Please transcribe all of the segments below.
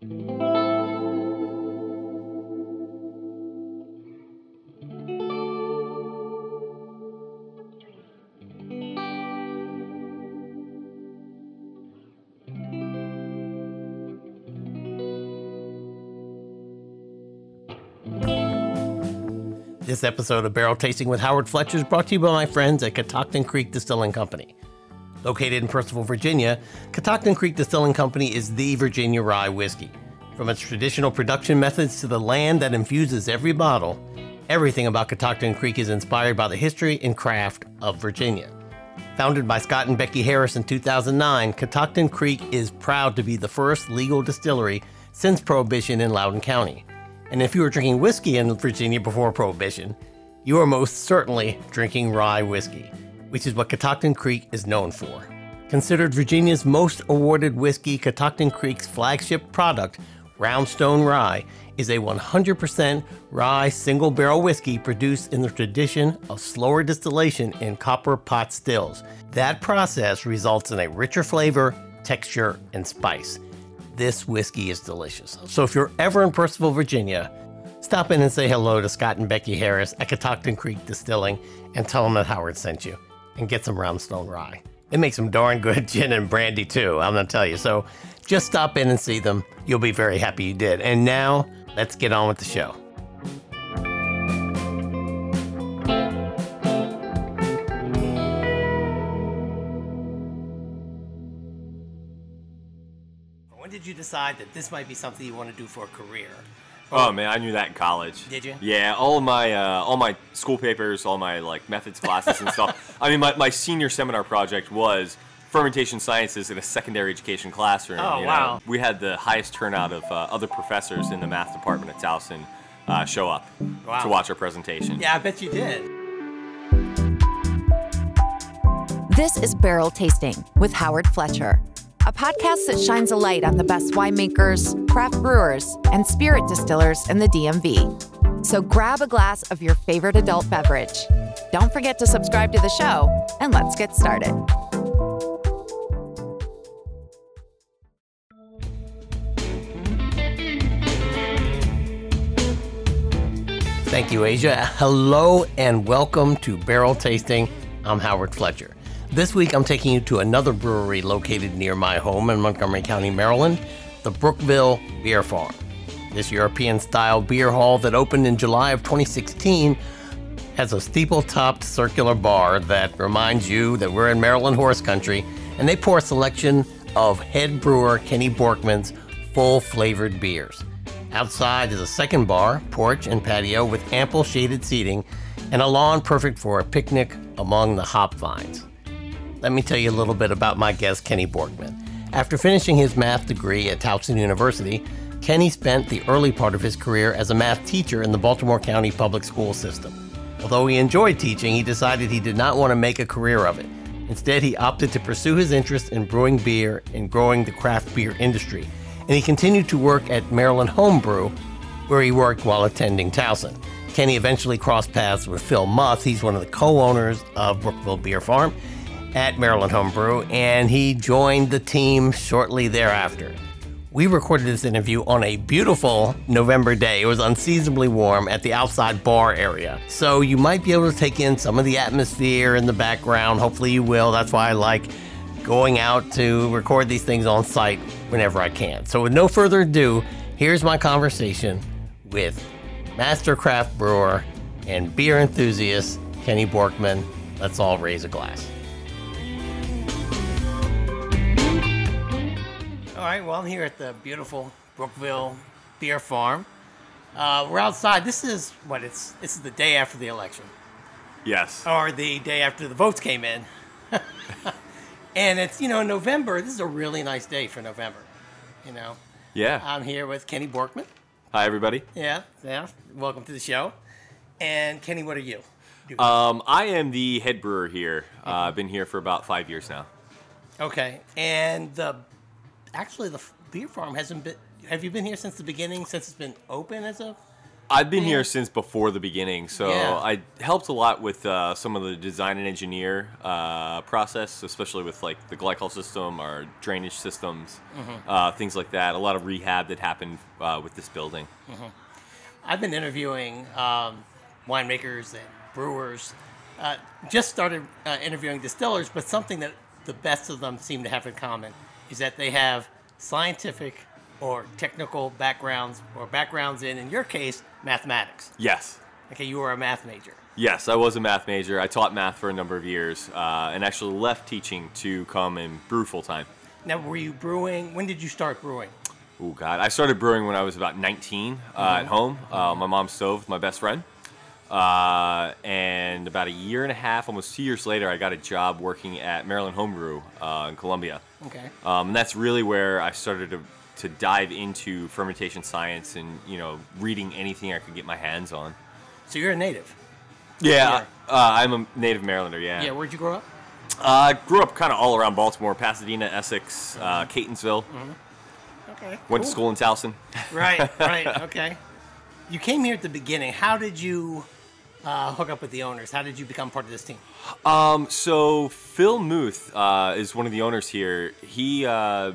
This episode of Barrel Tasting with Howard Fletcher is brought to you by my friends at Catoctin Creek Distilling Company. Located in Purcellville, Virginia, Catoctin Creek Distilling Company is the Virginia rye whiskey. From its traditional production methods to the land that infuses every bottle, everything about Catoctin Creek is inspired by the history and craft of Virginia. Founded by Scott and Becky Harris in 2009, Catoctin Creek is proud to be the first legal distillery since Prohibition in Loudoun County. And if you were drinking whiskey in Virginia before Prohibition, you are most certainly drinking rye whiskey, which is what Catoctin Creek is known for. Considered Virginia's most awarded whiskey, Catoctin Creek's flagship product, Roundstone Rye, is a 100% rye single barrel whiskey produced in the tradition of slower distillation in copper pot stills. That process results in a richer flavor, texture, and spice this whiskey is delicious. So if you're ever in Purcellville, Virginia, stop in and say hello to Scott and Becky Harris at Catoctin Creek Distilling and tell them that Howard sent you and get some Roundstone Rye. They make some darn good gin and brandy too, I'm gonna tell you. So just stop in and see them. You'll be very happy you did. And now, let's get on with the show. When did you decide that this might be something you want to do for a career? Oh man, I knew that in college. Did you? Yeah, all my uh, all my school papers, all my like methods classes and stuff. I mean, my, my senior seminar project was fermentation sciences in a secondary education classroom. Oh, you know. wow. We had the highest turnout of uh, other professors in the math department at Towson uh, show up Wow. to watch our presentation. Yeah, I bet you did. This is Barrel Tasting with Howard Fletcher, a podcast that shines a light on the best winemakers, craft brewers, and spirit distillers in the DMV. So grab a glass of your favorite adult beverage. Don't forget to subscribe to the show, and let's get started. Thank you, Asia. Hello and welcome to Barrel Tasting. I'm Howard Fletcher. This week I'm taking you to another brewery located near my home in Montgomery County, Maryland, the Brookville Beer Farm. This European style beer hall that opened in July of 2016 has a steeple topped circular bar that reminds you that we're in Maryland horse country, and they pour a selection of head brewer Kenny Borkman's full flavored beers. Outside is a second bar, porch, and patio with ample shaded seating and a lawn perfect for a picnic among the hop vines. Let me tell you a little bit about my guest, Kenny Borkman. After finishing his math degree at Towson University, Kenny spent the early part of his career as a math teacher in the Baltimore County public school system. Although he enjoyed teaching, he decided he did not want to make a career of it. Instead, he opted to pursue his interest in brewing beer and growing the craft beer industry. And he continued to work at Maryland Homebrew, where he worked while attending Towson. Kenny eventually crossed paths with Phil Muth. He's one of the co-owners of Brookville Beer Farm at Maryland Homebrew, and he joined the team shortly thereafter. We recorded this interview on a beautiful November day. It was unseasonably warm at the outside bar area. So you might be able to take in some of the atmosphere in the background. Hopefully you will. That's why I like going out to record these things on site whenever I can. So with no further ado, here's my conversation with master craft brewer and beer enthusiast Kenny Borkman. Let's all raise a glass. Right, well, I'm here at the beautiful Brookville Beer Farm. Uh, we're outside. This is what it's. This is the day after the election, Yes. or the day after the votes came in. and it's you know November. This is a really nice day for November. You know, Yeah. I'm here with Kenny Borkman. Hi, everybody. Yeah, yeah. Welcome to the show. And Kenny, what are you? doing? Um, I am the head brewer here. Uh, I've been here for about five years now. okay. And the actually the beer farm hasn't been. Have you been here since the beginning? Since it's been open as a I've been here since before the beginning, so Yeah. I helped a lot with uh, some of the design and engineer uh, process, especially with like the glycol system, our drainage systems, Mm-hmm. uh, things like that. A lot of rehab that happened uh, with this building. I've been interviewing um, winemakers and brewers. Uh, just started uh, interviewing distillers, but something that the best of them seem to have in common is that they have scientific or technical backgrounds or backgrounds in, in your case, mathematics. Yes. Okay, you were a math major. Yes, I was a math major. I taught math for a number of years uh, and actually left teaching to come and brew full time. Now, were you brewing? When did you start brewing? Oh God! I started brewing when I was about 19 uh, at home. Uh, my mom's stove with my best friend, uh, and about a year and a half, almost two years later, I got a job working at Maryland Homebrew uh, in Columbia. Okay. Um, and that's really where I started to, to dive into fermentation science and you know reading anything I could get my hands on. So you're a native. Yeah, uh, I'm a native Marylander. Yeah. Yeah, where'd you grow up? Uh, I grew up kind of all around Baltimore, Pasadena, Essex, uh, Catonsville. Okay. Went to school in Towson. Right, right, okay. You came here at the beginning. How did you uh, hook up with the owners? How did you become part of this team? Um, so Phil Muth uh, is one of the owners here. He uh,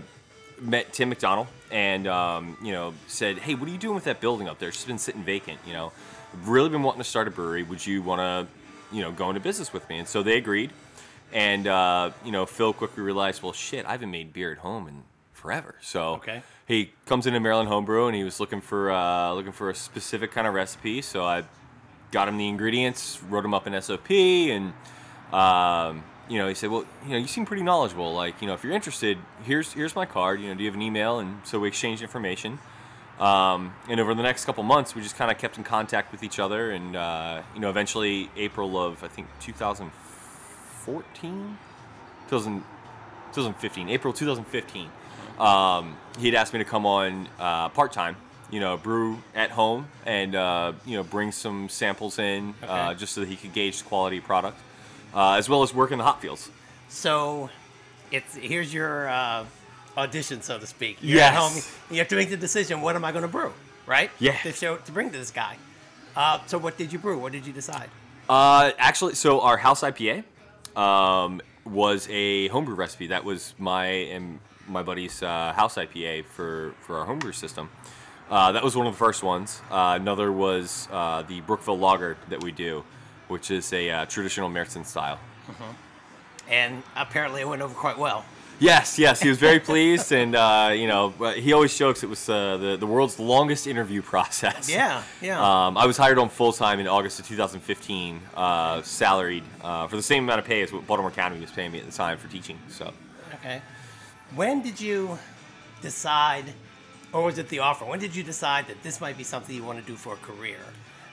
met Tim McDonald and um, you know said, "Hey, what are you doing with that building up there? It's just been sitting vacant. You know, really been wanting to start a brewery. Would you want to, you know, go into business with me?" And so they agreed. And uh, you know, Phil quickly realized, well, shit, I haven't made beer at home in forever. So Okay. he comes into Maryland Homebrew and he was looking for uh, looking for a specific kind of recipe. So I got him the ingredients, wrote him up an SOP, and um, you know he said, "Well, you know, you seem pretty knowledgeable. Like, you know, if you're interested, here's here's my card. You know, do you have an email?" And so we exchanged information. Um, and over the next couple months, we just kind of kept in contact with each other, and uh, you know, eventually April of I think 2014, 2000, 2015, April 2015. Um, he'd asked me to come on uh, part time, you know, brew at home and uh, you know bring some samples in uh, just so that he could gauge the quality product, uh, as well as work in the hop fields. So, it's here's your uh, audition, so to speak. You're at Yes. home. You have to make the decision. What am I going to brew? Right? Yeah. To show to bring to this guy. Uh, so, what did you brew? What did you decide? Uh, actually, so our house IPA um, was a homebrew recipe. That was my and my buddy's uh, house IPA for, for our homebrew system. Uh, that was one of the first ones. Uh, another was uh, the Brookville Lager that we do, which is a uh, traditional Märzen style. And apparently, it went over quite well. Yes, yes, he was very pleased, and uh, you know, he always jokes it was uh, the the world's longest interview process. Yeah, yeah. Um, I was hired on full time in August of 2015, uh, salaried uh, for the same amount of pay as what Baltimore County was paying me at the time for teaching. So, Okay. When did you decide, or was it the offer? When did you decide that this might be something you want to do for a career?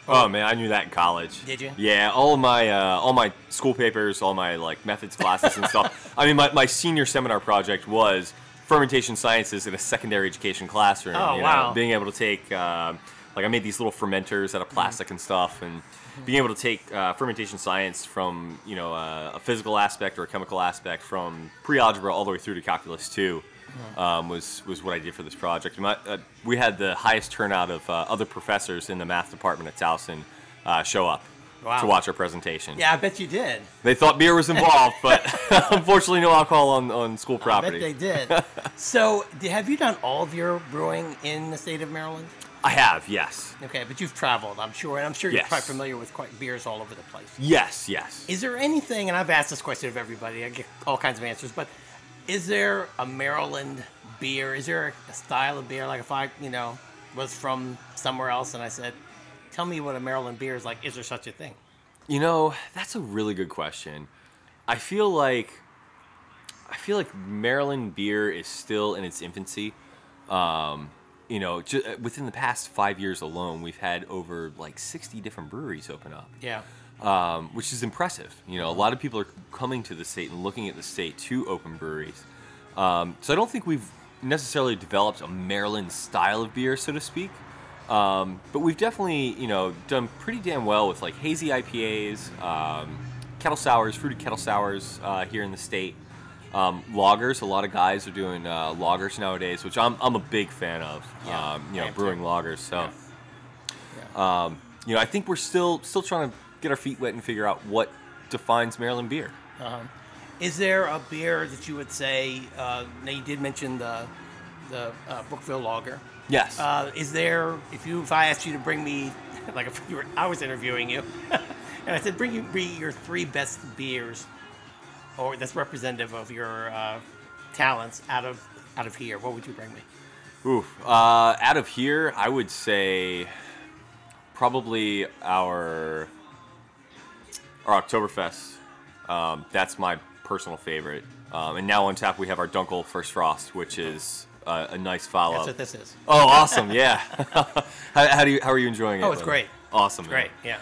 oh man, I knew that in college. Did you? Yeah, all my uh, all my school papers, all my like methods classes and stuff. I mean, my, my senior seminar project was fermentation sciences in a secondary education classroom. Oh, you wow. Know, being able to take um like I made these little fermenters out of plastic and stuff, and being able to take uh, fermentation science from you know uh, a physical aspect or a chemical aspect from pre-algebra all the way through to calculus two. Um, was was what I did for this project. My, uh, we had the highest turnout of uh, other professors in the math department at Towson uh, show up Wow. to watch our presentation. Yeah, I bet you did. They thought beer was involved, but unfortunately, no alcohol on, on school I property. bet they did. so, have you done all of your brewing in the state of Maryland? I have, yes. Okay, but you've traveled, I'm sure, and I'm sure you're Yes. quite familiar with quite beers all over the place. Yes, yes. Is there anything, and I've asked this question of everybody, I get all kinds of answers, but is there a Maryland beer? Is there a style of beer? Like if I, you know, was from somewhere else and I said, tell me what a Maryland beer is like, is there such a thing? You know, that's a really good question. I feel like I feel like Maryland beer is still in its infancy. Um, you know, ju- within the past five years alone, we've had over like 60 different breweries open up. Yeah. Um, which is impressive. You know, a lot of people are coming to the state and looking at the state to open breweries. Um, so I don't think we've necessarily developed a Maryland style of beer, so to speak. Um, but we've definitely, you know, done pretty damn well with like hazy IPAs, um, kettle sours, fruited kettle sours uh, here in the state. Um, lagers, a lot of guys are doing uh, lagers nowadays, which I'm, I'm a big fan of. Yeah, um, you know, brewing too. lagers. So. Yeah. um, you know, I think we're still still trying to get our feet wet and figure out what defines Maryland beer. Is there a beer that you would say? Uh, now you did mention the the uh, Brookville Lager. Yes. Uh, is there if you if I asked you to bring me like if you were I was interviewing you, and I said bring you bring your three best beers, or that's representative of your uh, talents out of out of here, what would you bring me? Oof. Uh, out of here, I would say probably our our Oktoberfest. Um, that's my personal favorite. Um, and now on tap we have our Dunkel First Frost, which is uh, a nice follow. That's what this is. Oh, awesome! Yeah. how, how do you? How are you enjoying it? Oh, it's great. Awesome. Great, yeah.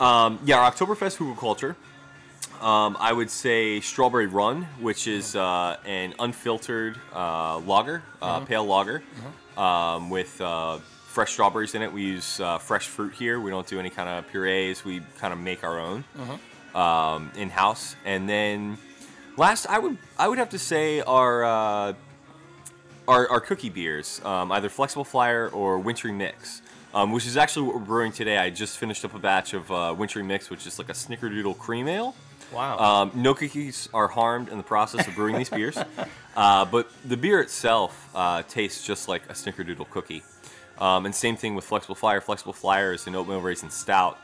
Um, yeah, our Oktoberfest Hugelkultur. Um, I would say Strawberry Run, which is uh, an unfiltered uh, lager, uh, pale lager, um, with uh, fresh strawberries in it. We use uh, fresh fruit here. We don't do any kind of purees. We kind of make our own um, in house. And then last, I would I would have to say our uh, our, our cookie beers, um, either Flexible Flyer or Wintry Mix, um, which is actually what we're brewing today. I just finished up a batch of uh, Wintry Mix, which is like a snickerdoodle cream ale. Wow. Um, no cookies are harmed in the process of brewing these beers, uh, but the beer itself uh, tastes just like a snickerdoodle cookie. Um, and same thing with Flexible Flyer. Flexible Flyer is an oatmeal raisin stout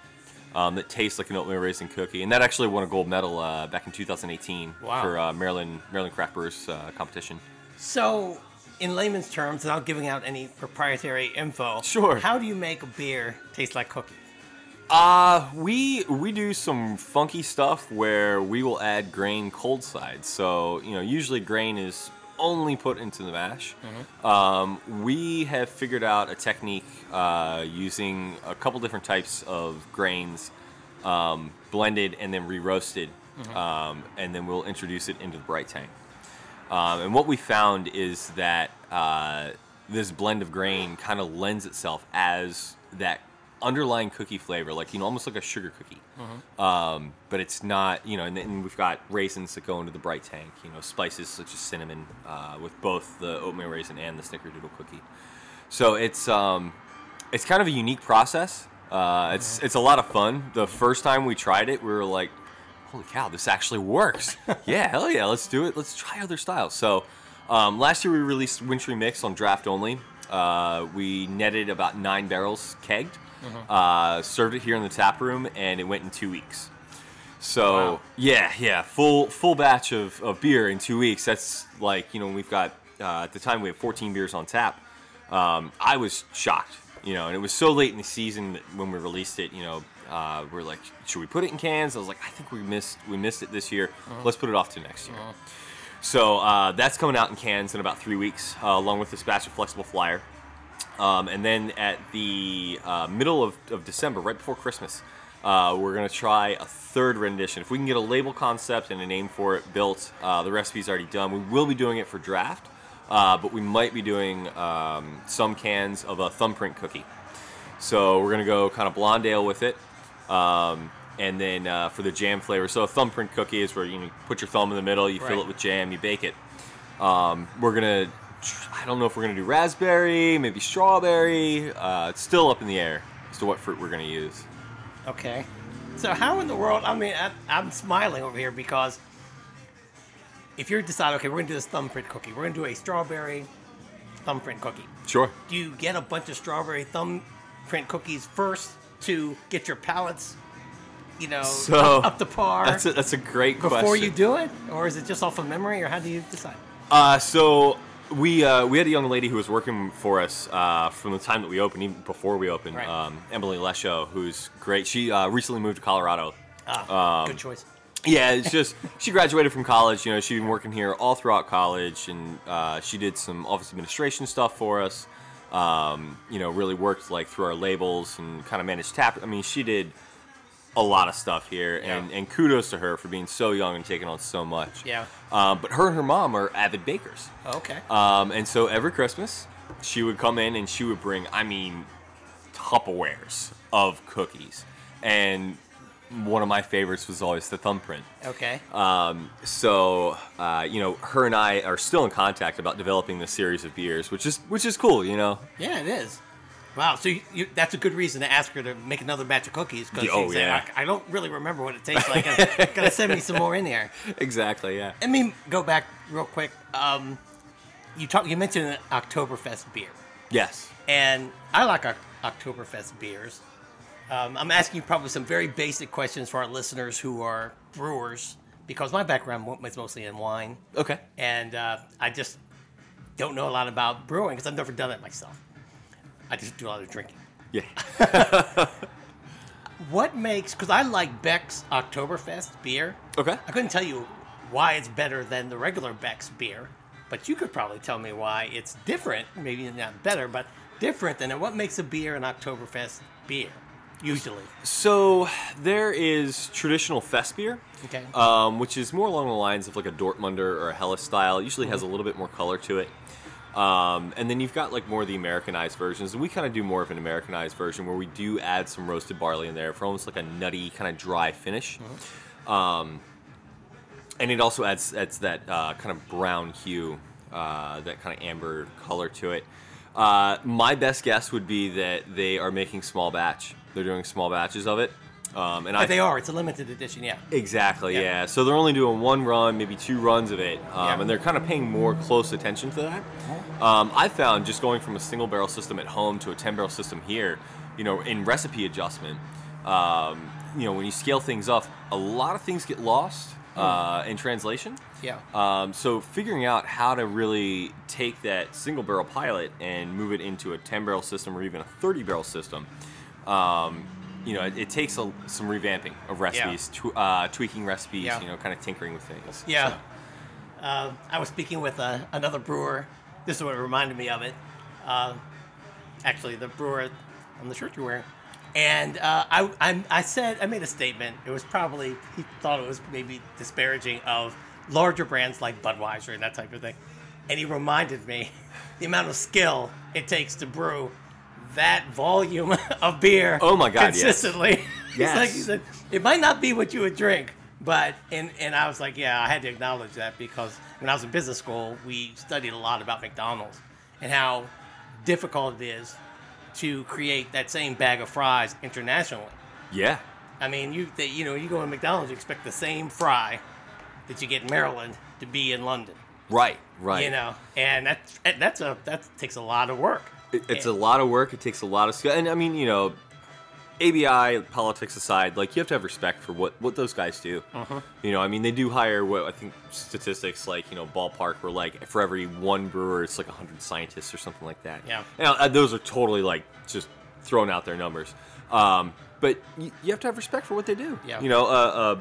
um, that tastes like an oatmeal raisin cookie, and that actually won a gold medal uh, back in 2018 Wow. for uh, Maryland Maryland Craft Brewers uh, competition. So, in layman's terms, without giving out any proprietary info, Sure. How do you make a beer taste like cookies? Uh, we we do some funky stuff where we will add grain cold side. So you know, usually grain is only put into the mash. Um, we have figured out a technique uh, using a couple different types of grains, um, blended and then re-roasted, um, and then we'll introduce it into the bright tank. Um, and what we found is that uh, this blend of grain kind of lends itself as that underlying cookie flavor, like you know, almost like a sugar cookie. Um, but it's not, you know. And then we've got raisins that go into the bright tank. You know, spices such as cinnamon uh, with both the oatmeal raisin and the snickerdoodle cookie. So it's um, it's kind of a unique process. Uh, it's it's a lot of fun. The first time we tried it, we were like, "Holy cow, this actually works!" yeah, hell yeah, let's do it. Let's try other styles. So um, last year we released Wintry Mix on draft only. Uh, we netted about nine barrels kegged, uh, served it here in the tap room, and it went in two weeks. So Wow. yeah, yeah, full full batch of, of beer in two weeks. That's like you know we've got uh, at the time we had 14 beers on tap. Um, I was shocked, you know, and it was so late in the season that when we released it. You know, uh, we're like, should we put it in cans? I was like, I think we missed we missed it this year. Let's put it off to next year. So uh, that's coming out in cans in about three weeks, uh, along with this batch of flexible flyer. Um, and then at the uh, middle of, of December, right before Christmas, uh, we're going to try a third rendition. If we can get a label concept and a name for it built, uh, the recipe's already done. We will be doing it for draft, uh, but we might be doing um, some cans of a thumbprint cookie. So we're going to go kind of blonde ale with it. Um, and then uh, for the jam flavor, so a thumbprint cookie is where you know, put your thumb in the middle, you fill it with jam, you bake it. Um, we're gonna, I don't know if we're gonna do raspberry, maybe strawberry. Uh, it's still up in the air as to what fruit we're gonna use. Okay. So how in the world? I mean, I, I'm smiling over here because if you decide, okay, we're gonna do this thumbprint cookie. We're gonna do a strawberry thumbprint cookie. Sure. Do you get a bunch of strawberry thumbprint cookies first to get your palates, you know, So, up, up to par That's a, that's a great before question. Before you do it, or is it just off of memory, or how do you decide? Uh, so we uh, we had a young lady who was working for us uh, from the time that we opened, even before we opened. Right. Um, Emily Lesho, who's great. She uh, recently moved to Colorado. Ah, Um, good choice. Yeah, it's just she graduated from college. You know, she'd been working here all throughout college, and uh, she did some office administration stuff for us. Um, you know, really worked like through our labels and kind of managed tap. I mean, she did a lot of stuff here, and, Yeah. and kudos to her for being so young and taking on so much. Yeah. Um, but her and her mom are avid bakers. Okay. Um, and so every Christmas, she would come in and she would bring, I mean, Tupperwares of cookies. And one of my favorites was always the thumbprint. okay. Um, so, uh, you know, her and I are still in contact about developing this series of beers, which is which is cool, you know. yeah, it is. Wow, so you, you, that's a good reason to ask her to make another batch of cookies because Oh, yeah. I, I don't really remember what it tastes like. Gotta send me some more in there. Exactly. Yeah. Let me go back real quick. Um, you talk, you mentioned an Oktoberfest beer, Yes. and I like Oktoberfest beers. Um, I'm asking you probably some very basic questions for our listeners who are brewers because my background was mostly in wine, Okay. and uh, I just don't know a lot about brewing because I've never done it myself. I just do a lot of drinking. Yeah. What makes because I like Beck's Oktoberfest beer. Okay. I couldn't tell you why it's better than the regular Beck's beer, but you could probably tell me why it's different. Maybe not better, but different than it. What makes a beer an Oktoberfest beer? Usually, So there is traditional fest beer, okay. um, which is more along the lines of like a Dortmunder or a Helles style. It usually has a little bit more color to it. Um, and then you've got like more of the Americanized versions, we kind of do more of an Americanized version where we do add some roasted barley in there for almost like a nutty kind of dry finish. Um, and it also adds adds that uh, kind of brown hue, uh, that kind of amber color to it. Uh, my best guess would be that they are making small batch. They're doing small batches of it, um, and I they are. It's a limited edition. Yeah. Exactly, Yeah. yeah. So they're only doing one run, maybe two runs of it, um, Yeah. and they're kind of paying more close attention to that. Um, I found just going from a single barrel system at home to a 10 barrel system here, you know, in recipe adjustment, um, you know, when you scale things up, a lot of things get lost uh, in translation. Yeah. Um, so figuring out how to really take that single barrel pilot and move it into a 10 barrel system or even a 30 barrel system, um, you know, it, it takes a, some revamping of recipes, tw- uh, tweaking recipes, Yeah. you know, kind of tinkering with things. Yeah. Uh, I was speaking with uh, another brewer. This is what reminded me of it. Uh, actually, the brewer on the shirt you're wearing. And uh, I, I, I said, I made a statement. It was probably, he thought it was maybe disparaging of larger brands like Budweiser and that type of thing. And he reminded me the amount of skill it takes to brew that volume of beer Oh my God, yes. consistently. Like he Yes. said, it might not be what you would drink, but and and I was like, yeah, I had to acknowledge that because when I was in business school, we studied a lot about McDonald's and how difficult it is to create that same bag of fries internationally. Yeah. I mean, you they, you know, you go to McDonald's, you expect the same fry that you get in Maryland to be in London. Right. Right. You know, and that's that's a that takes a lot of work. It, it's a lot of work. It takes a lot of skill, and I mean, you know, ABI politics aside, like you have to have respect for what what those guys do. Uh-huh. You know, I mean, they do hire what I think statistics like you know ballpark where like for every one brewer, it's like hundred scientists or something like that. Yeah. Now, uh, those are totally like just throwing out their numbers. Um, but you, you have to have respect for what they do. Yeah. You know, uh, uh,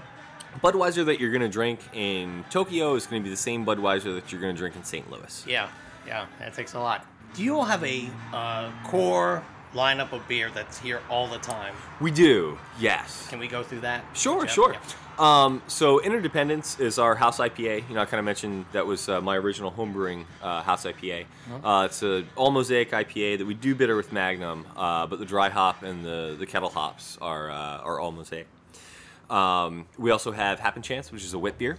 Budweiser that you're going to drink in Tokyo is going to be the same Budweiser that you're going to drink in St. Louis. Yeah, yeah, that takes a lot. Do you all have a uh, core lineup of beer that's here all the time? We do. Yes. Can we go through that? Sure, Jeff? sure. Yeah. Um, so Interdependence is our house IPA. You know, I kind of mentioned that was uh, my original homebrewing uh, house IPA. Uh, it's a all mosaic IPA that we do bitter with Magnum, uh, but the dry hop and the, the kettle hops are uh, are all mosaic. Um, we also have Happen Chance, which is a wit beer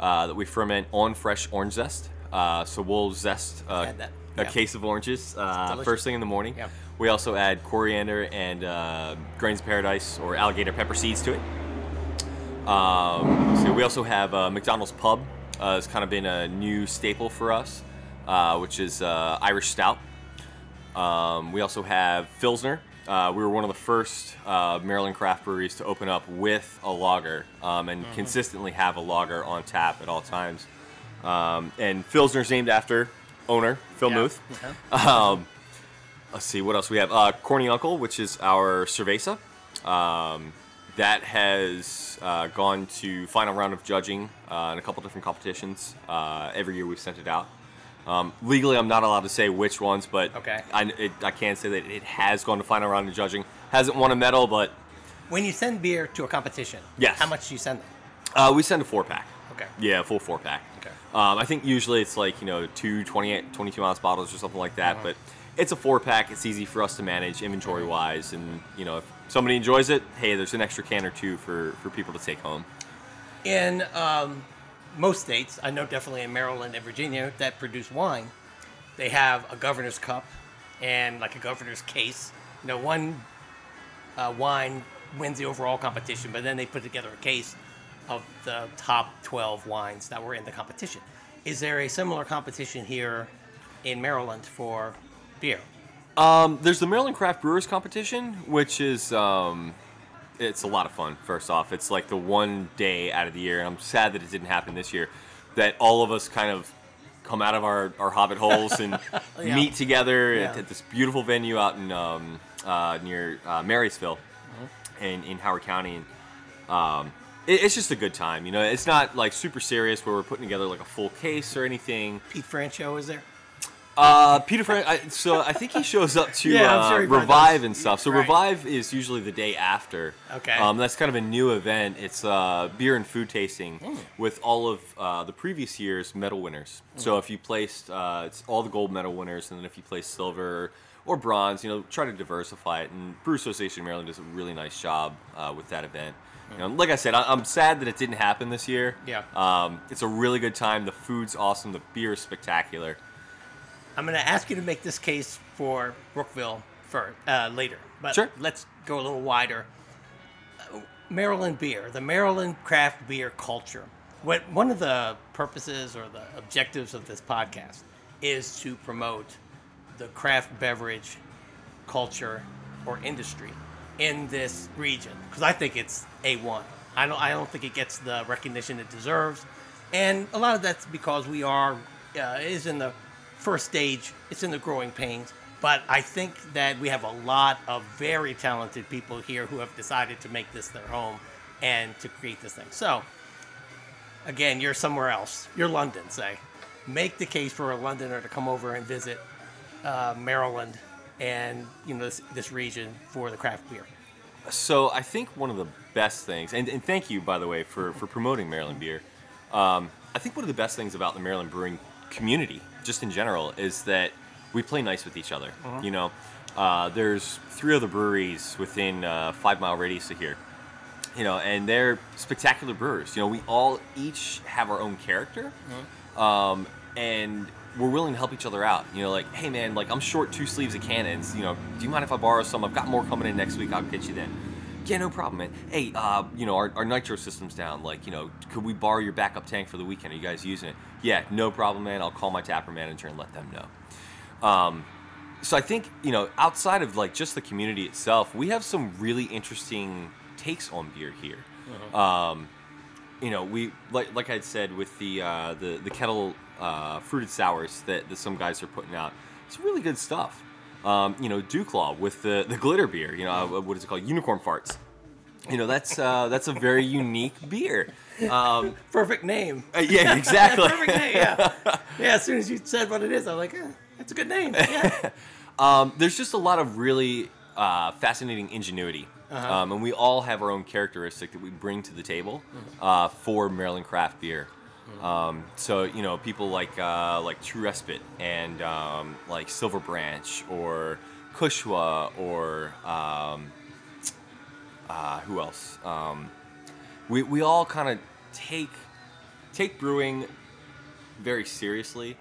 uh, that we ferment on fresh orange zest. Uh, so we'll zest uh, Had that. A Yeah. case of oranges uh, first thing in the morning. Yeah. We also add coriander and uh, grains of paradise or alligator pepper seeds to it. Um, so we also have uh, McDonald's Pub. Uh, it's kind of been a new staple for us, uh, which is uh, Irish Stout. Um, we also have Pilsner. Uh, we were one of the first uh, Maryland craft breweries to open up with a lager um, and consistently have a lager on tap at all times. Um, and Philsner's named after owner Phil Yeah. Muth. Um, let's see what else we have. Uh, Corny Uncle, which is our cerveza. Um, that has uh, gone to final round of judging uh, in a couple different competitions. Uh, every year we've sent it out. Um, legally, I'm not allowed to say which ones, but Okay. I, it, I can say that it has gone to final round of judging. Hasn't won a medal, but When you send beer to a competition, Yes. how much do you send them? uh, we send a four pack. Okay. Yeah, a full four pack. Okay. Um, I think usually it's like, you know, two 28, 22 ounce bottles or something like that, Uh-huh. but it's a four pack. It's easy for us to manage inventory wise. And, you know, if somebody enjoys it, hey, there's an extra can or two for, for people to take home. In um, most states, I know definitely in Maryland and Virginia that produce wine, they have a governor's cup and like a governor's case. You know, one uh, wine wins the overall competition, but then they put together a case of the top 12 wines that were in the competition. Is there a similar competition here in Maryland for beer? Um, there's the Maryland Craft Brewers Competition, which is um, it's a lot of fun. First off, it's like the one day out of the year, and I'm sad that it didn't happen this year. That all of us kind of come out of our, our hobbit holes and Yeah. meet together Yeah. at, at this beautiful venue out in um, uh, near uh, Marriottsville Mm-hmm. in, in Howard County. And um, it's just a good time. You know, it's not like super serious where we're putting together like a full case or anything. Pete Francho is there? Uh, Peter Frank. I, so I think he shows up to Yeah, uh, sure Revive and stuff. So Right. Revive is usually the day after. Okay. Um, that's kind of a new event. It's uh, beer and food tasting Hmm. with all of uh, the previous year's medal winners. Hmm. So if you placed, uh, it's all the gold medal winners, and then if you place silver or bronze, you know, try to diversify it. And Brew Association of Maryland does a really nice job uh, with that event. You know, like I said, I- I'm sad that it didn't happen this year. Yeah. Um, it's a really good time. The food's awesome. The beer is spectacular. I'm going to ask you to make this case for Brookville for uh, later, but Sure. let's go a little wider. Maryland beer, the Maryland craft beer culture. What one of the purposes or the objectives of this podcast is to promote the craft beverage culture or industry in this region because I think it's a one. I don't I don't think it gets the recognition it deserves, and a lot of that's because we are uh, is in the first stage. It's in the growing pains. But I think that we have a lot of very talented people here who have decided to make this their home and to create this thing. So, again, you're somewhere else. You're London, say. Make the case for a Londoner to come over and visit uh, Maryland and you know this, this region for the craft beer. So I think one of the best things, and, and thank you by the way for, for promoting Maryland beer. Um, I think one of the best things about the Maryland brewing community, just in general, is that we play nice with each other. You know, uh, there's three other breweries within uh, five mile radius of here. You know, and they're spectacular brewers. You know, we all each have our own character, um, and we're willing to help each other out. You know, like, hey man, like I'm short two sleeves of cannons. You know, do you mind if I borrow some? I've got more coming in next week. I'll get you then. Yeah, no problem, man. Hey, uh, you know, our, our nitro system's down. Like, you know, could we borrow your backup tank for the weekend? Are you guys using it? Yeah, no problem, man. I'll call my tapper manager and let them know. Um, so I think you know, outside of like just the community itself, we have some really interesting takes on beer here. Um, you know, we like like I'd said with the uh, the the kettle uh, fruited sours that, that some guys are putting out. It's really good stuff. Um, you know, DuClaw with the the glitter beer. You know, uh, what is it called? Unicorn farts. You know, that's uh, that's a very unique beer. Um, Perfect name. uh, yeah, exactly. Perfect name. Yeah. yeah. As soon as you said what it is, I'm like, eh, that's a good name. Yeah. Um, there's just a lot of really uh, fascinating ingenuity. Um, and we all have our own characteristic that we bring to the table uh, for Maryland craft beer. Um, so you know, people like uh, like True Respite and um, like Silver Branch or Kushwa or um, uh, who else? Um, we we all kind of take take brewing very seriously,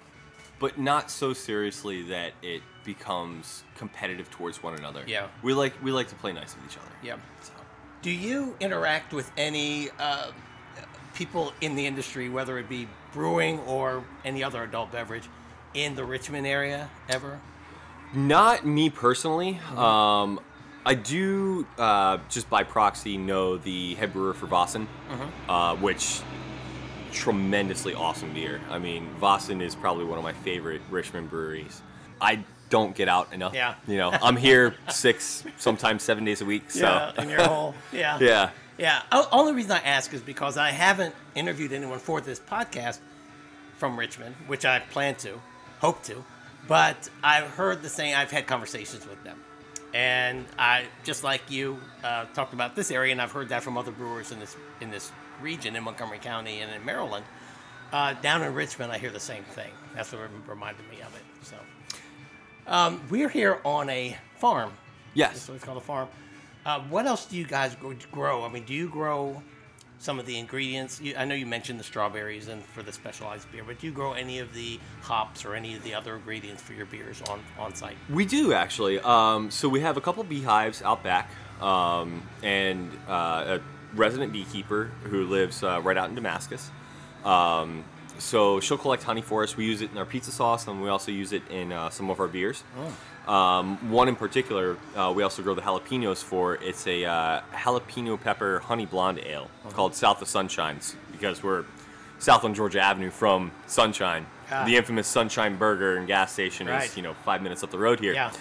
but not so seriously that it becomes competitive towards one another. Yeah. we like we like to play nice with each other. Yeah. So. Do you interact with any uh, people in the industry, whether it be brewing or any other adult beverage, in the Richmond area ever? Not me personally. Um, I do uh, just by proxy know the head brewer for Väsen, uh, which tremendously awesome beer. I mean, Väsen is probably one of my favorite Richmond breweries. I don't get out enough. Yeah. You know, I'm here six, sometimes seven days a week. So Yeah, in your hole. yeah. yeah. Yeah. O- only reason I ask is because I haven't interviewed anyone for this podcast from Richmond, which I plan to, hope to, but I've heard the same. I've had conversations with them, and I just like you uh, talked about this area, and I've heard that from other brewers in this in this region in Montgomery County and in Maryland. Uh, down in Richmond, I hear the same thing. That's what reminded me of it. So, um, we're here on a farm. Yes. That's what it's called a farm. Uh, what else do you guys grow? I mean, do you grow some of the ingredients? You, I know you mentioned the strawberries and for the specialized beer, but do you grow any of the hops or any of the other ingredients for your beers on, on site? We do actually. Um, so we have a couple beehives out back, um, and uh, a resident beekeeper who lives uh, right out in Damascus. Um, so she'll collect honey for us. We use it in our pizza sauce, and we also use it in uh, some of our beers. Um, one in particular, uh, we also grow the jalapenos for. It's a uh, jalapeno pepper honey blonde ale called South of Sunshines because we're south on Georgia Avenue from Sunshine. Ah. The infamous Sunshine Burger and gas station Right. is, you know, five minutes up the road here. Yeah.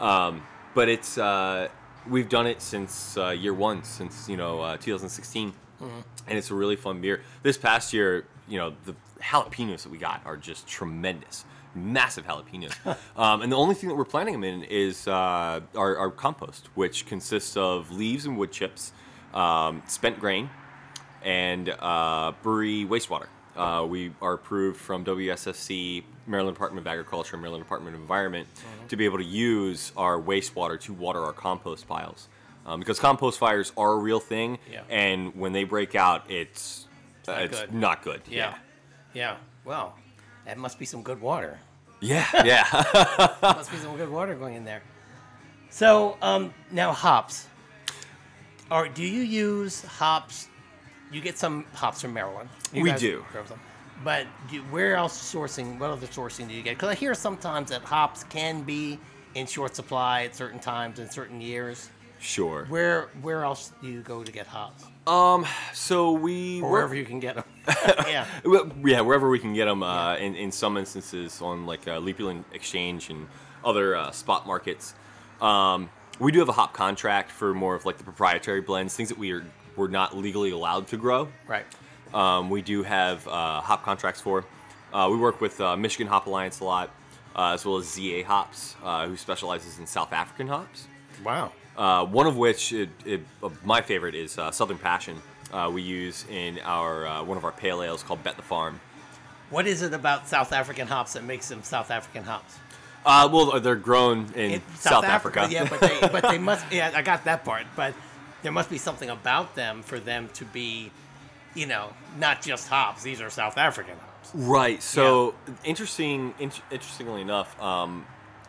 Um, but it's uh, we've done it since uh, year one, since you know uh, 2016, and it's a really fun beer. This past year, you know, the jalapenos that we got are just tremendous, massive jalapenos. um, and the only thing that we're planting them in is uh, our, our compost, which consists of leaves and wood chips, um, spent grain, and uh, brewery wastewater. Uh, we are approved from WSSC, Maryland Department of Agriculture, and Maryland Department of Environment to be able to use our wastewater to water our compost piles. Um, because compost fires are a real thing, Yeah. and when they break out, it's uh, not it's good. not good. Yeah. Yeah. Well, that must be some good water. yeah, yeah. must be some good water going in there. So um, now hops. Or do you use hops? You get some hops from Maryland. You We do. But do, where else sourcing? What other sourcing do you get? Because I hear sometimes that hops can be in short supply at certain times in certain years. Sure. Where where else do you go to get hops? Um, so we Or wherever you can get them. yeah. Yeah, wherever we can get them. Uh, in in some instances, on like uh, Lupulin Exchange and other uh, spot markets. Um, we do have a hop contract for more of like the proprietary blends, things that we are we're not legally allowed to grow. Right. Um, we do have uh, hop contracts for. Uh, we work with uh, Michigan Hop Alliance a lot, uh, as well as ZA Hops, uh, who specializes in South African hops. Wow. Uh, one of which, it, it, uh, my favorite, is uh, Southern Passion. Uh, we use in our uh, one of our pale ales called Bet the Farm. What is it about South African hops that makes them South African hops? Uh, well, they're grown in, in South, Africa. Yeah, but they but they must. Yeah, I got that part. But there must be something about them for them to be, you know, not just hops. These are South African hops. Right. So interesting. In, interestingly enough, um,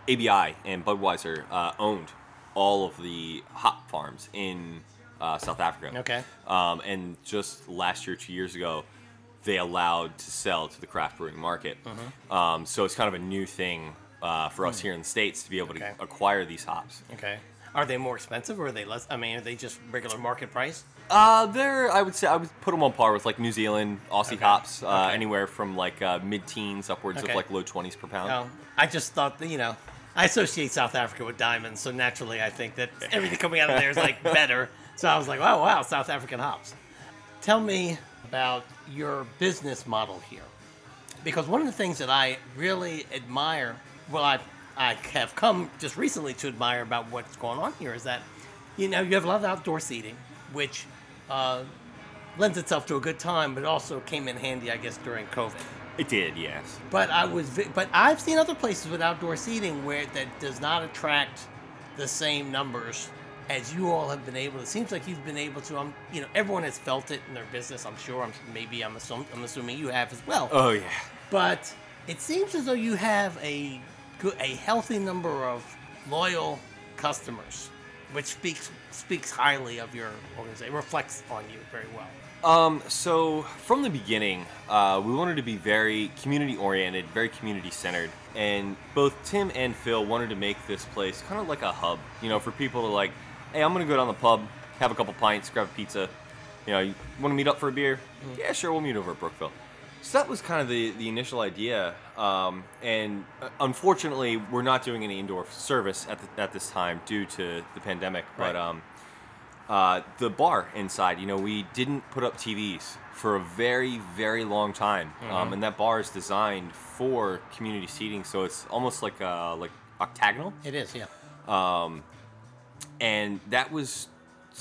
ABI and Budweiser uh, owned all of the hop farms in uh, South Africa. Okay. Um, and just last year, two years ago, they allowed to sell to the craft brewing market. Mm-hmm. Um, so it's kind of a new thing uh, for us here in the states to be able. Okay. to acquire these hops. Okay. Are they more expensive or are they less? I mean, are they just regular market price? Uh, they're I would say I would put them on par with like New Zealand Aussie Okay. hops, uh, Okay. anywhere from like uh, mid-teens upwards of like low 20s per pound. No, I just thought that you know, I associate South Africa with diamonds, so naturally I think that everything coming out of there is like better. So I was like, oh wow, South African hops. Tell me about your business model here, because one of the things that I really admire, well, I I have come just recently to admire about what's going on here is that, you know, you have a lot of outdoor seating, which uh, lends itself to a good time, but also came in handy, I guess, during COVID. It did, yes. But I was, but I've seen other places with outdoor seating where that does not attract the same numbers as you all have been able. It seems like you've been able to. Um, you know, everyone has felt it in their business. I'm sure. I'm maybe I'm assuming, I'm assuming you have as well. Oh yeah. But it seems as though you have a good, a healthy number of loyal customers, which speaks speaks highly of your organization. Reflects on you very well. Um, so from the beginning, uh, we wanted to be very community oriented, very community centered, and both Tim and Phil wanted to make this place kind of like a hub. You know, for people to like, hey, I'm gonna go down the pub, have a couple pints, grab a pizza. You know, you want to meet up for a beer? Yeah, sure, we'll meet over at Brookville. So that was kind of the, the initial idea, um, and uh, unfortunately, we're not doing any indoor service at, the, at this time due to the pandemic. Right. But um, uh, the bar inside, you know, we didn't put up TVs for a very, very long time, um, and that bar is designed for community seating, so it's almost like uh, like octagonal, It is, yeah. and that was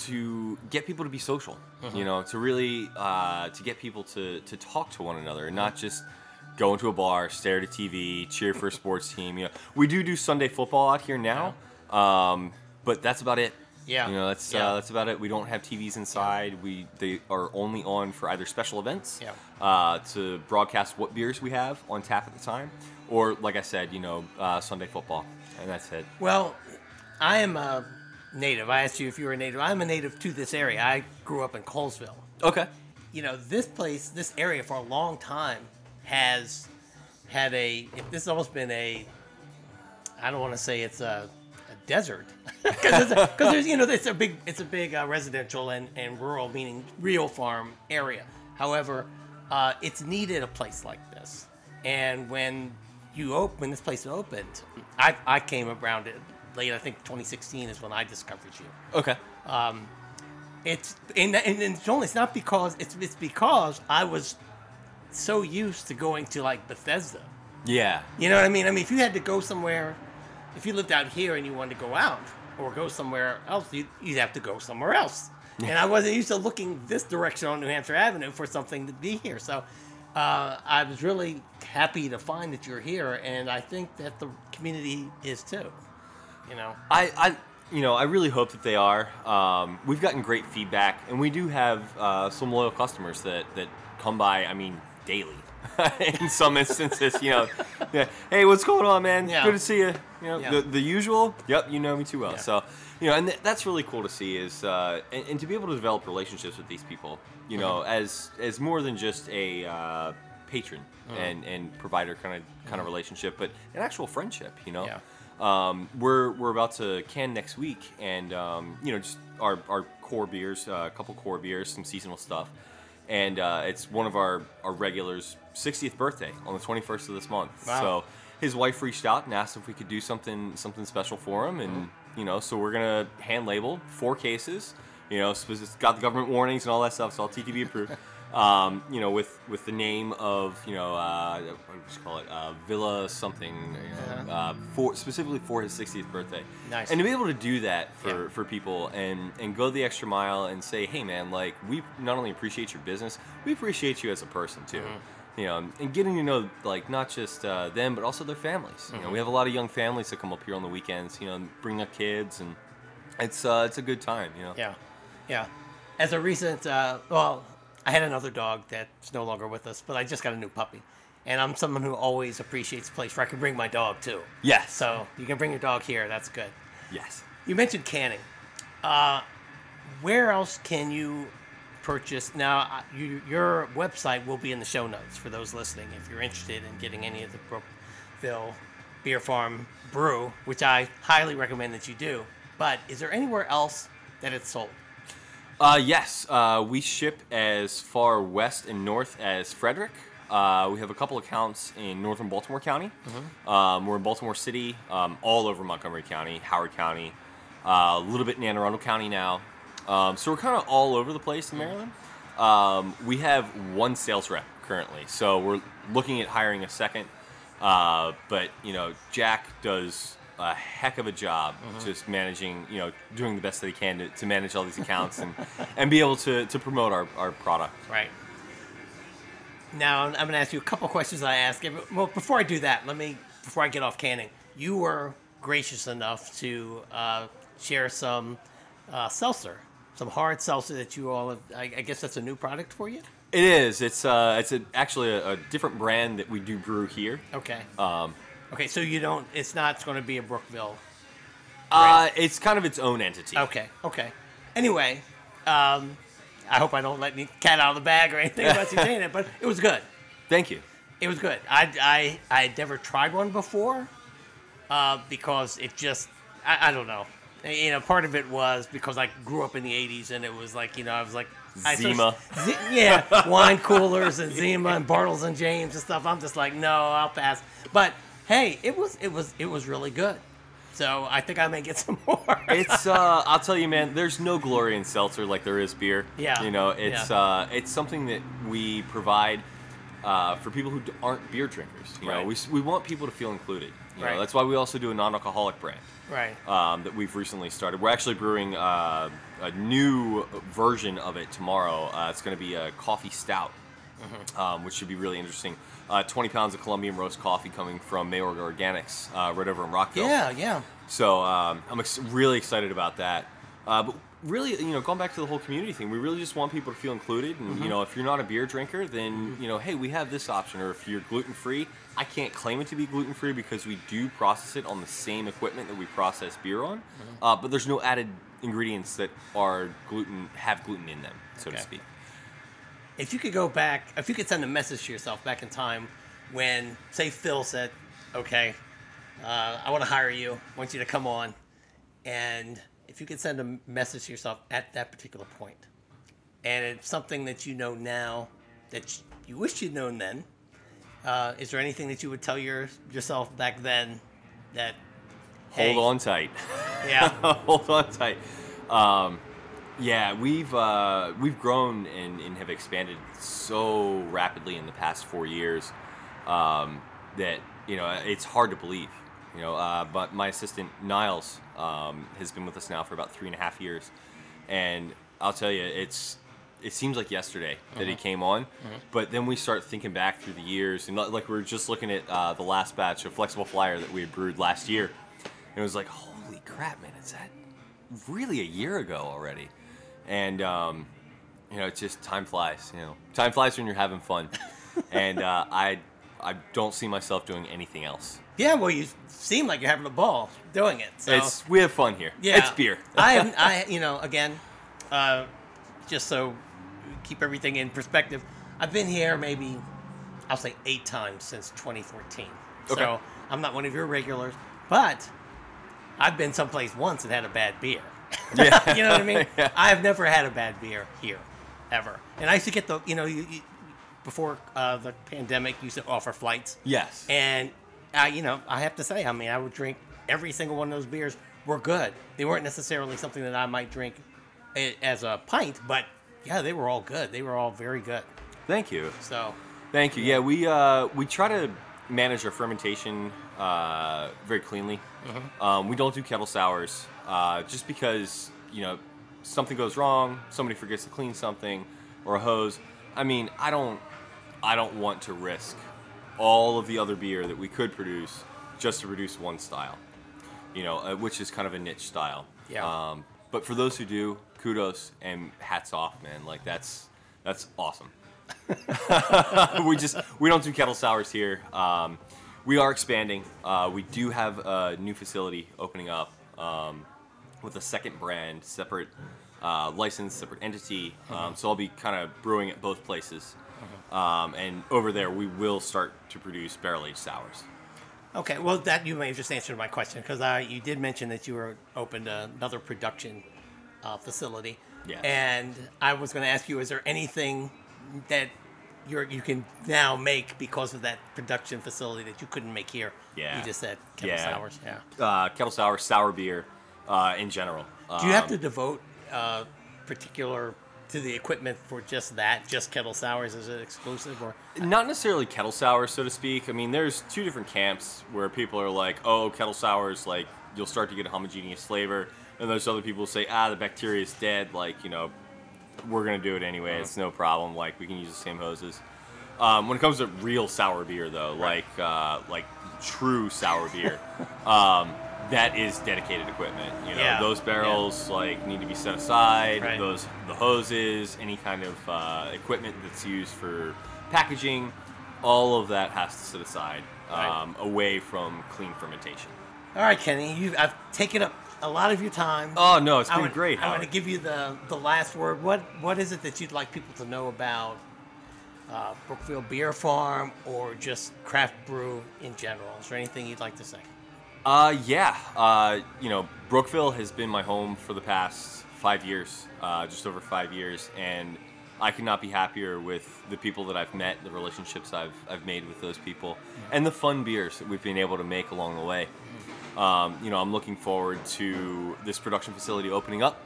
to get people to be social, you know, to really uh, to get people to to talk to one another, and not just go into a bar, stare at a TV, cheer for a sports team. You know, we do do Sunday football out here now, um, but that's about it. Yeah. You know, that's Yeah. uh, that's about it. We don't have TVs inside. We they are only on for either special events, Yeah. uh, to broadcast what beers we have on tap at the time, or like I said, you know, uh, Sunday football, and that's it. Well, I am a native. I asked you if you were a native. I'm a native to this area. I grew up in Colesville. Okay. You know, this place, this area for a long time has had a. This has almost been a. I don't want to say it's a desert because there's you know it's a big it's a big uh, residential and, and rural meaning real farm area. However, uh, it's needed a place like this. And when you open when this place opened, I I came around it late. I think 2016 is when I discovered you Okay. it's and, and it's only it's not because it's it's because I was so used to going to like Bethesda. Yeah. You know what I mean? I mean, if you had to go somewhere, if you lived out here and you wanted to go out or go somewhere else, you'd, you'd have to go somewhere else. And I wasn't used to looking this direction on New Hampshire Avenue for something to be here. So uh, I was really happy to find that you're here, and I think that the community is too. You know? I, I, you know, I really hope that they are. Um, we've gotten great feedback, and we do have uh, some loyal customers that that come by. I mean, daily. In some instances, you know, yeah, hey, what's going on, man? Yeah. Good to see you. You know, Yeah. the, the usual. Yep, you know me too well. Yeah. So, you know, and th- that's really cool to see is, uh, and, and to be able to develop relationships with these people, you know, Mm-hmm. as as more than just a uh, patron Mm-hmm. and and provider kind of kind of relationship, but an actual friendship. You know. Yeah. Um, we're we're about to can next week, and um, you know, just our, our core beers, uh, a couple core beers, some seasonal stuff, and uh, it's one of our our regulars' 60th birthday on the 21st of this month. Wow. So his wife reached out and asked if we could do something something special for him, and you know, so we're gonna hand label four cases. You know, so it's got the government warnings and all that stuff. It's all TTB approved. Um, you know, with with the name of you know uh, what do you call it uh, Villa something you know, uh, for specifically for his 60th birthday. Nice. And to be able to do that for, Yeah. for people and and go the extra mile and say, hey man, like we not only appreciate your business, we appreciate you as a person too. Mm-hmm. You know, and getting to know like not just uh, them but also their families. You know, Mm-hmm. we have a lot of young families that come up here on the weekends. You know, and bring up kids and it's uh, it's a good time. You know. Yeah, yeah. As a recent, uh, well, I had another dog that's no longer with us, but I just got a new puppy, and I'm someone who always appreciates a place where I can bring my dog too. Yes. So you can bring your dog here. That's good. Yes. You mentioned canning. Uh, where else can you purchase? Now, you, your website will be in the show notes for those listening if you're interested in getting any of the Brookville Beer Farm brew, which I highly recommend that you do. But is there anywhere else that it's sold? Uh, yes, uh, we ship as far west and north as Frederick. Uh, we have a couple accounts in northern Baltimore County. Um, we're in Baltimore City, um, all over Montgomery County, Howard County, uh, a little bit in Anne Arundel County now. Um, so we're kind of all over the place in Maryland. Um, we have one sales rep currently, so we're looking at hiring a second. Uh, but you know, Jack does a heck of a job just managing, you know, doing the best that he can to, to manage all these accounts and, and be able to, to promote our, our product. Right. Now I'm going to ask you a couple questions I ask. Well, before I do that, let me before I get off canning, you were gracious enough to uh, share some uh, seltzer, some hard seltzer that you all have. I, I guess that's a new product for you. It is. It's uh, it's a, actually a, a different brand that we do brew here. Okay. Um, okay, so you don't. It's not going to be a Brookville. uh, it's kind of its own entity. Okay. Okay. Anyway, um, I hope I don't let any cat out of the bag or anything about you saying it, but it was good. Thank you. It was good. I I I had never tried one before, uh, because it just I, I don't know. You know, part of it was because I grew up in the '80s, and it was like you know I was like I sort of- Zima. Yeah, wine coolers and Zima and Bartles and James and stuff. I'm just like no, I'll pass. But hey, it was it was it was really good. So I think I may get some more. It's uh, I'll tell you, man. There's no glory in seltzer like there is beer. Yeah. You know, it's Yeah. uh, it's something that we provide uh, for people who aren't beer drinkers. You know, Right. we, we want people to feel included. You Right. know, that's why we also do a non-alcoholic brand. Right. um, that we've recently started. We're actually brewing uh, a new version of it tomorrow. Uh, it's going to be a coffee stout, Mm-hmm. um, which should be really interesting. Uh, 20 pounds of Colombian roast coffee coming from Mayorga Organics uh, right over in Rockville. Yeah, yeah. So um, I'm ex- really excited about that. Uh, but really, you know, going back to the whole community thing, we really just want people to feel included. And Mm-hmm. you know, if you're not a beer drinker, then you know, hey, we have this option. Or if you're gluten free, I can't claim it to be gluten free because we do process it on the same equipment that we process beer on. Mm-hmm. Uh, but there's no added ingredients that are gluten have gluten in them, so Okay. to speak. If you could go back, if you could send a message to yourself back in time when, say, Phil said, okay, uh, I want to hire you, I want you to come on, and if you could send a message to yourself at that particular point, and it's something that you know now that you wish you'd known then, uh, is there anything that you would tell your yourself back then that hey, Hold on tight. yeah, hold on tight. Um, yeah, we've uh, we've grown and, and have expanded so rapidly in the past four years um, that you know it's hard to believe. You know, uh, but my assistant Niles um, has been with us now for about three and a half years, and I'll tell you, it's it seems like yesterday that he came on, but then we start thinking back through the years, and like we are just looking at uh, the last batch of flexible flyer that we had brewed last year, and it was like, holy crap, man, is that really a year ago already? And um, you know, it's just time flies. You know, time flies when you're having fun, and uh, I I don't see myself doing anything else. yeah. Well, you seem like you're having a ball doing it. So. It's we have fun here. Yeah, it's beer. I, am, I, you know, again, uh, just so keep everything in perspective, I've been here maybe, I'll say eight times since 2014. Okay. So I'm not one of your regulars, but I've been someplace once and had a bad beer. Yeah. you know what I mean? Yeah. I've never had a bad beer here, ever. And I used to get the, you know, you, you, before uh, the pandemic, used to offer flights. yes. And I, you know, I have to say, I mean, I would drink every single one of those beers. Were good. They weren't necessarily something that I might drink as a pint, but yeah, they were all good. They were all very good. Thank you. So Thank you. Yeah, we uh, we try to manage our fermentation uh, very cleanly. Um, we don't do kettle sours uh, just because you know something goes wrong, somebody forgets to clean something, or a hose. I mean, I don't I don't want to risk all of the other beer that we could produce just to produce one style. You know, uh, which is kind of a niche style. Yeah. Um, but for those who do, kudos and hats off, man. Like that's that's awesome. we just we don't do kettle sours here. Um, we are expanding. Uh, we do have a new facility opening up um, with a second brand, separate uh, license, separate entity. Um, so I'll be kind of brewing at both places. Um, and over there, we will start to produce barrel aged sours. okay, well, that you may have just answered my question because uh, you did mention that you were open to another production uh, facility. Yes. And I was going to ask you, is there anything that you're, you can now make because of that production facility that you couldn't make here? Yeah. You just said kettle Yeah. sours. Yeah. Uh, kettle sour, sour beer uh, in general. Do you have Um, to devote uh, particular to the equipment for just that, just kettle sours? Is it exclusive or? Not necessarily kettle sour, so to speak. I mean, there's two different camps where people are like, "Oh, kettle sours, like you'll start to get a homogeneous flavor," and there's other people who say, "Ah, the bacteria is dead. Like, you know, we're gonna do it anyway. It's no problem. Like, we can use the same hoses." Um, when it comes to real sour beer, though, like uh, like true sour beer, um, that is dedicated equipment. You know, Yeah, those barrels like need to be set aside. Right. Those the hoses, any kind of uh, equipment that's used for packaging, all of that has to sit aside, Right. um, away from clean fermentation. All right, Kenny, you I've taken up a lot of your time. Oh no, it's been gonna- great. I'm going to give you the the last word. What what is it that you'd like people to know about uh, Brookville Beer Farm or just craft brew in general? Is there anything you'd like to say? Uh, yeah. Uh, you know, Brookville has been my home for the past five years, uh, just over five years, and I could not be happier with the people that I've met, the relationships I've, I've made with those people, and the fun beers that we've been able to make along the way. Um, you know, I'm looking forward to this production facility opening up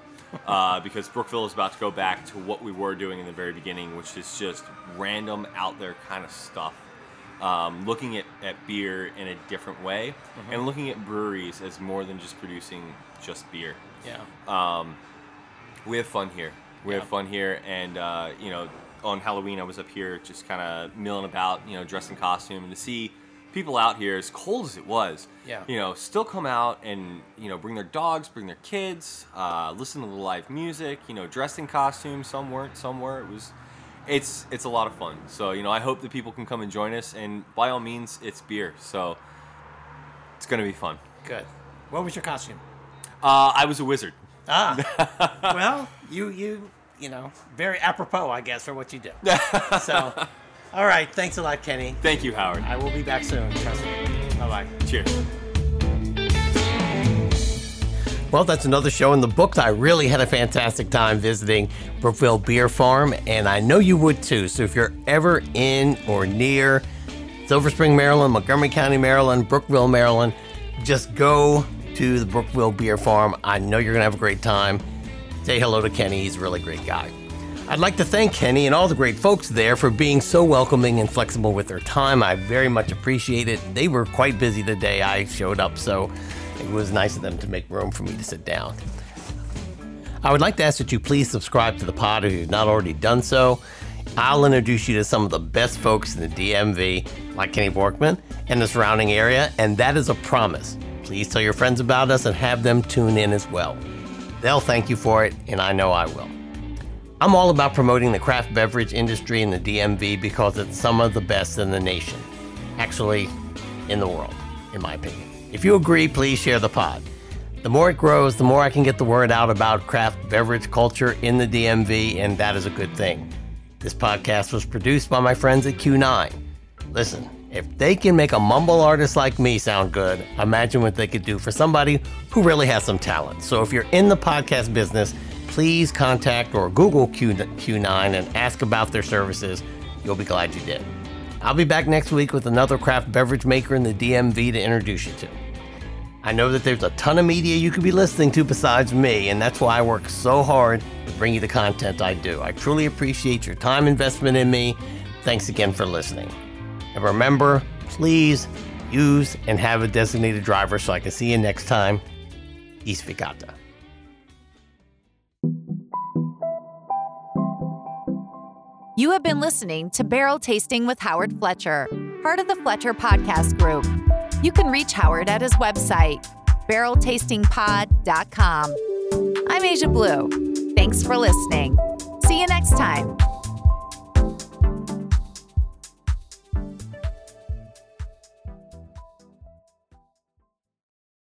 uh, because Brookville is about to go back to what we were doing in the very beginning, which is just random, out there kind of stuff um, looking at, at beer in a different way and looking at breweries as more than just producing just beer. Yeah. We have fun here. We Yeah. have fun here, and uh, you know, on Halloween I was up here just kind of milling about, you know, dressed in costume, and to see people out here, as cold as it was, Yeah. you know, still come out and you know bring their dogs, bring their kids, uh, listen to the live music. You know, dressed in costume. Some weren't. Some were. It was. It's it's a lot of fun. So you know, I hope that people can come and join us. And by all means, it's beer. So it's gonna be fun. Good. What was your costume? Uh, I was a wizard. Ah. well, you you you know very apropos, I guess, for what you do. so, all right. Thanks a lot, Kenny. Thank you, Howard. I will be back soon. Trust me. Bye bye. Cheers. Well, that's another show in the books. I really had a fantastic time visiting Brookville Beer Farm, and I know you would too. So if you're ever in or near Silver Spring, Maryland, Montgomery County, Maryland, Brookville, Maryland, just go to the Brookville Beer Farm. I know you're going to have a great time. Say hello to Kenny, he's a really great guy. I'd like to thank Kenny and all the great folks there for being so welcoming and flexible with their time. I very much appreciate it. They were quite busy the day I showed up, so it was nice of them to make room for me to sit down. I would like to ask that you please subscribe to the pod if you've not already done so. I'll introduce you to some of the best folks in the DMV, like Kenny Borkman and the surrounding area, and that is a promise. Please tell your friends about us and have them tune in as well. They'll thank you for it, and I know I will. I'm all about promoting the craft beverage industry in the DMV because it's some of the best in the nation. Actually, in the world, in my opinion. If you agree, please share the pod. The more it grows, the more I can get the word out about craft beverage culture in the DMV, and that is a good thing. This podcast was produced by my friends at Q9. Listen, if they can make a mumble artist like me sound good, imagine what they could do for somebody who really has some talent. So if you're in the podcast business, please contact or Google Q- Q9 and ask about their services. You'll be glad you did. I'll be back next week with another craft beverage maker in the DMV to introduce you to. I know that there's a ton of media you could be listening to besides me, and that's why I work so hard to bring you the content I do. I truly appreciate your time investment in me. Thanks again for listening. And remember, please use and have a designated driver so I can see you next time. East You have been listening to Barrel Tasting with Howard Fletcher, part of the Fletcher Podcast Group. You can reach Howard at his website, barreltastingpod.com. I'm Asia Blue. Thanks for listening. See you next time.